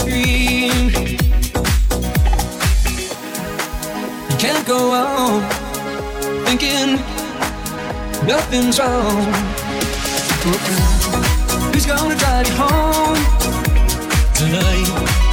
scream. You can't go on thinking nothing's wrong. Who's gonna drive you home tonight?